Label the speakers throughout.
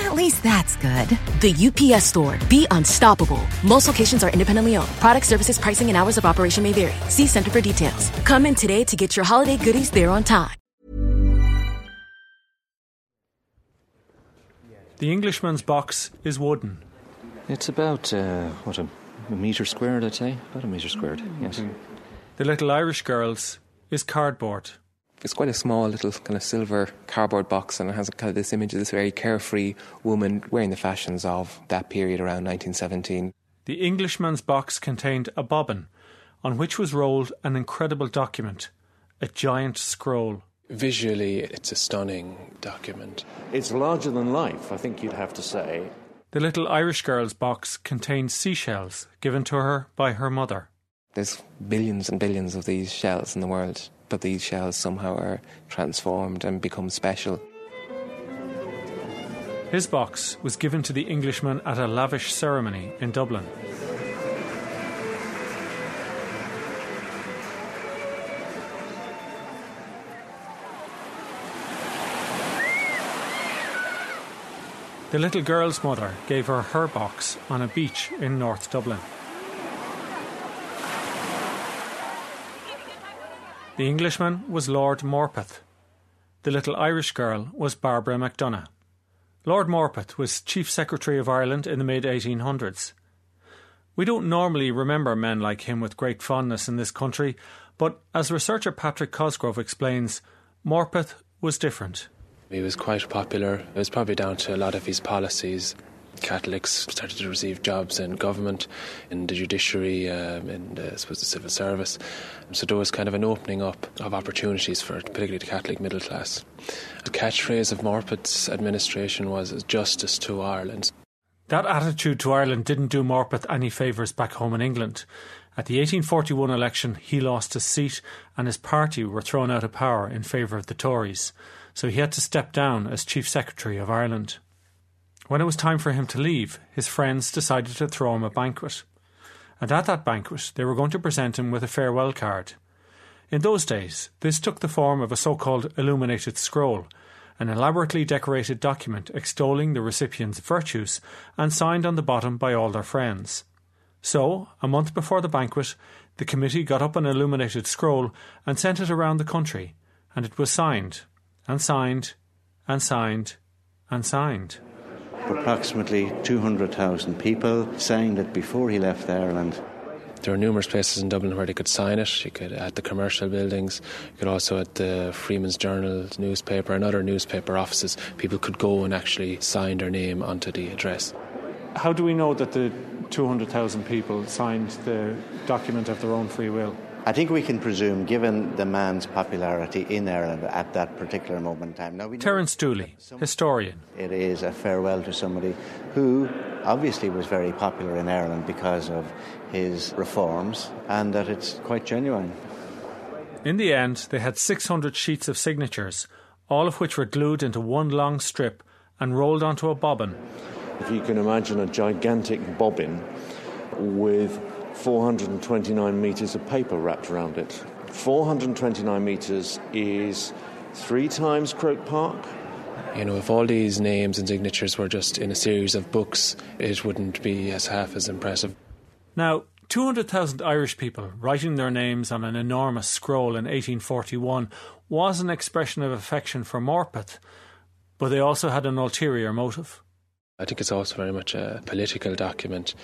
Speaker 1: At least that's good.
Speaker 2: The UPS store. Be unstoppable. Most locations are independently owned. Product services, pricing, and hours of operation may vary. See Center for details. Come in today to get your holiday goodies there on time.
Speaker 3: The Englishman's box is wooden.
Speaker 4: It's about, uh, what, a, a metre squared, I'd say? About a metre squared, yes.
Speaker 3: The Little Irish Girls is cardboard.
Speaker 5: It's quite a small little kind of silver cardboard box, and it has kind of this image of this very carefree woman wearing the fashions of that period around 1917.
Speaker 3: The Englishman's box contained a bobbin, on which was rolled an incredible document, a giant scroll.
Speaker 6: Visually, it's a stunning document.
Speaker 7: It's larger than life, I think you'd have to say.
Speaker 3: The little Irish girl's box contained seashells given to her by her mother.
Speaker 5: There's billions and billions of these shells in the world, but these shells somehow are transformed and become special.
Speaker 3: His box was given to the Englishman at a lavish ceremony in Dublin. The little girl's mother gave her her box on a beach in North Dublin. The Englishman was Lord Morpeth. The little Irish girl was Barbara MacDonagh. Lord Morpeth was Chief Secretary of Ireland in the mid 1800s. We don't normally remember men like him with great fondness in this country, but as researcher Patrick Cosgrove explains, Morpeth was different.
Speaker 6: He was quite popular. It was probably down to a lot of his policies. Catholics started to receive jobs in government, in the judiciary, um, in the, I suppose the civil service. So there was kind of an opening up of opportunities for particularly the Catholic middle class. The catchphrase of Morpeth's administration was justice to Ireland.
Speaker 3: That attitude to Ireland didn't do Morpeth any favours back home in England. At the 1841 election, he lost his seat and his party were thrown out of power in favour of the Tories, so he had to step down as Chief Secretary of Ireland. When it was time for him to leave, his friends decided to throw him a banquet. And at that banquet, they were going to present him with a farewell card. In those days, this took the form of a so called illuminated scroll, an elaborately decorated document extolling the recipient's virtues and signed on the bottom by all their friends. So, a month before the banquet, the committee got up an illuminated scroll and sent it around the country, and it was signed, and signed, and signed, and signed.
Speaker 8: Approximately 200,000 people signed it before he left Ireland.
Speaker 6: There are numerous places in Dublin where they could sign it. You could at the commercial buildings, you could also at the Freeman's Journal newspaper and other newspaper offices. People could go and actually sign their name onto the address.
Speaker 3: How do we know that the 200,000 people signed the document of their own free will?
Speaker 8: I think we can presume, given the man's popularity in Ireland at that particular moment in time. Now, we
Speaker 3: Terence Dooley, historian.
Speaker 8: It is a farewell to somebody who obviously was very popular in Ireland because of his reforms, and that it's quite genuine.
Speaker 3: In the end, they had 600 sheets of signatures, all of which were glued into one long strip and rolled onto a bobbin.
Speaker 7: If you can imagine a gigantic bobbin with 429 metres of paper wrapped around it. 429 metres is three times Croke Park.
Speaker 6: You know, if all these names and signatures were just in a series of books, it wouldn't be as half as impressive.
Speaker 3: Now, 200,000 Irish people writing their names on an enormous scroll in 1841 was an expression of affection for Morpeth, but they also had an ulterior motive.
Speaker 6: I think it's also very much a political document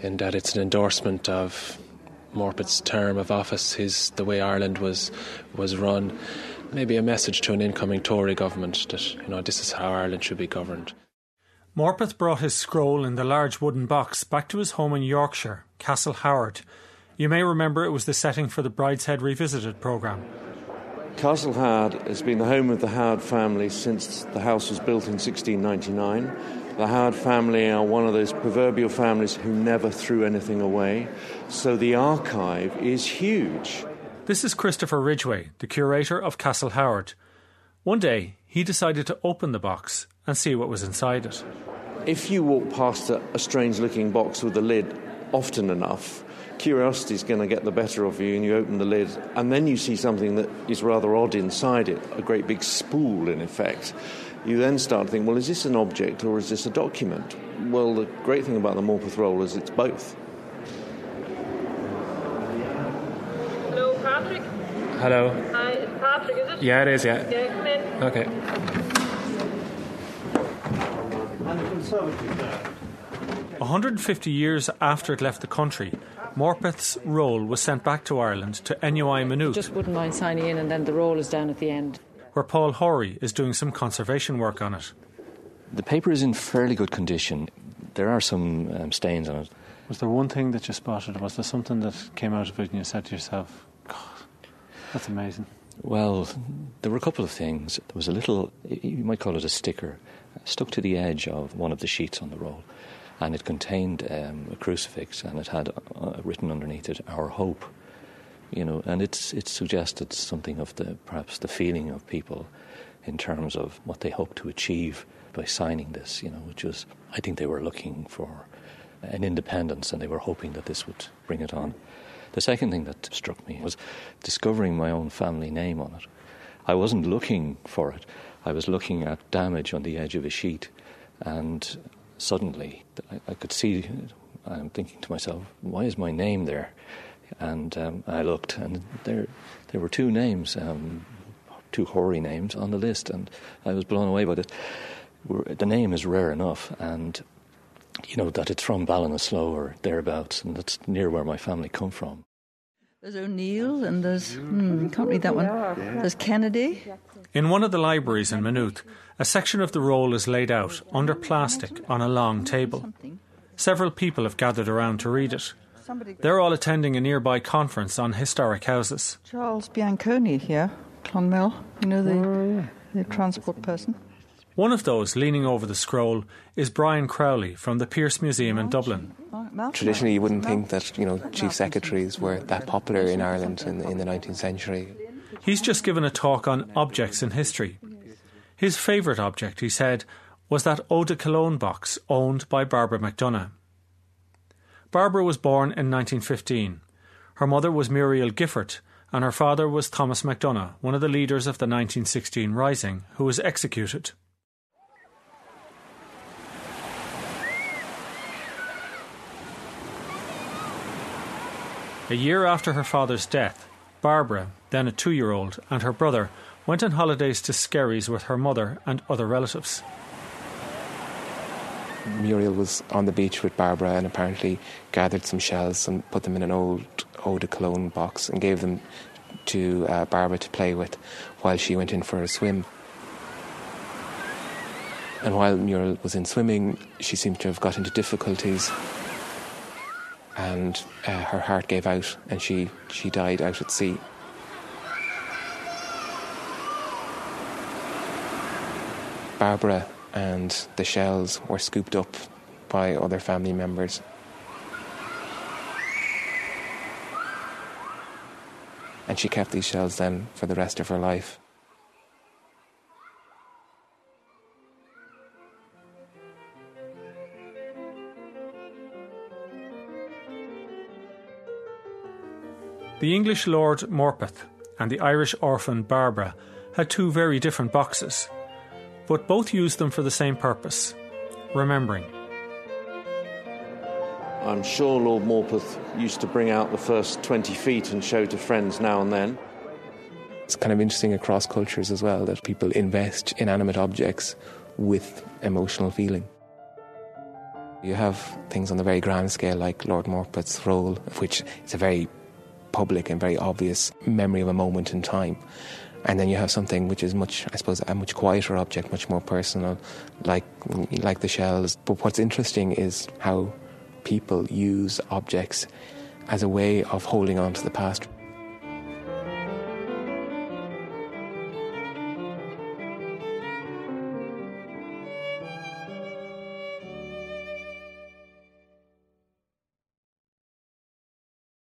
Speaker 6: in that it's an endorsement of Morpeth's term of office, his the way Ireland was was run. maybe a message to an incoming Tory government that, you know, this is how Ireland should be governed.
Speaker 3: Morpeth brought his scroll in the large wooden box back to his home in Yorkshire, Castle Howard. You may remember it was the setting for the Brideshead Revisited programme.
Speaker 7: Castle Howard has been the home of the Howard family since the house was built in 1699. The Howard family are one of those proverbial families who never threw anything away, so the archive is huge.
Speaker 3: This is Christopher Ridgway, the curator of Castle Howard. One day, he decided to open the box and see what was inside it.
Speaker 7: If you walk past a, a strange looking box with a lid often enough, curiosity is going to get the better of you, and you open the lid, and then you see something that is rather odd inside it a great big spool, in effect. You then start to think, well, is this an object or is this a document? Well, the great thing about the Morpeth roll is it's both.
Speaker 9: Hello, Patrick.
Speaker 6: Hello.
Speaker 9: Hi, it's Patrick, is it?
Speaker 6: Yeah, it is, yeah.
Speaker 9: Yeah, come in.
Speaker 6: Okay.
Speaker 3: 150 years after it left the country, Morpeth's roll was sent back to Ireland to NUI Maynooth,
Speaker 10: Just wouldn't mind signing in, and then the roll is down at the end.
Speaker 3: Where Paul Horry is doing some conservation work on it.
Speaker 4: The paper is in fairly good condition. There are some um, stains on it.
Speaker 3: Was there one thing that you spotted? Was there something that came out of it and you said to yourself, God, that's amazing?
Speaker 4: Well, there were a couple of things. There was a little, you might call it a sticker, stuck to the edge of one of the sheets on the roll. And it contained um, a crucifix and it had uh, written underneath it, Our Hope. You know, and it's, it suggested something of the, perhaps the feeling of people in terms of what they hope to achieve by signing this, you know, which was, I think they were looking for an independence and they were hoping that this would bring it on. The second thing that struck me was discovering my own family name on it. I wasn't looking for it, I was looking at damage on the edge of a sheet, and suddenly I, I could see, I'm thinking to myself, why is my name there? And um, I looked, and there, there were two names, um, two hoary names on the list, and I was blown away by this. The name is rare enough, and you know that it's from Ballinasloe or thereabouts, and that's near where my family come from.
Speaker 11: There's O'Neill and there's, hmm, can't read that one. There's Kennedy.
Speaker 3: In one of the libraries in Maynooth, a section of the roll is laid out under plastic on a long table. Several people have gathered around to read it. They're all attending a nearby conference on historic houses.
Speaker 11: Charles Bianconi here, Clonmel, you know, the, oh, the transport person.
Speaker 3: One of those leaning over the scroll is Brian Crowley from the Pearse Museum in Dublin.
Speaker 5: Traditionally, you wouldn't think that you know chief secretaries were that popular in Ireland in, in the 19th century.
Speaker 3: He's just given a talk on objects in history. His favourite object, he said, was that eau de cologne box owned by Barbara MacDonagh. Barbara was born in 1915. Her mother was Muriel Gifford, and her father was Thomas MacDonagh, one of the leaders of the 1916 Rising, who was executed. A year after her father's death, Barbara, then a two year old, and her brother went on holidays to Skerries with her mother and other relatives.
Speaker 5: Muriel was on the beach with Barbara and apparently gathered some shells and put them in an old eau de cologne box and gave them to uh, Barbara to play with while she went in for a swim. And while Muriel was in swimming, she seemed to have got into difficulties and uh, her heart gave out and she, she died out at sea. Barbara and the shells were scooped up by other family members. And she kept these shells then for the rest of her life.
Speaker 3: The English Lord Morpeth and the Irish orphan Barbara had two very different boxes, but both use them for the same purpose remembering.
Speaker 7: I'm sure Lord Morpeth used to bring out the first 20 feet and show to friends now and then.
Speaker 5: It's kind of interesting across cultures as well that people invest inanimate objects with emotional feeling. You have things on the very grand scale like Lord Morpeth's roll, which is a very public and very obvious memory of a moment in time. And then you have something which is much, I suppose, a much quieter object, much more personal, like like the shells. But what's interesting is how people use objects as a way of holding on to the past.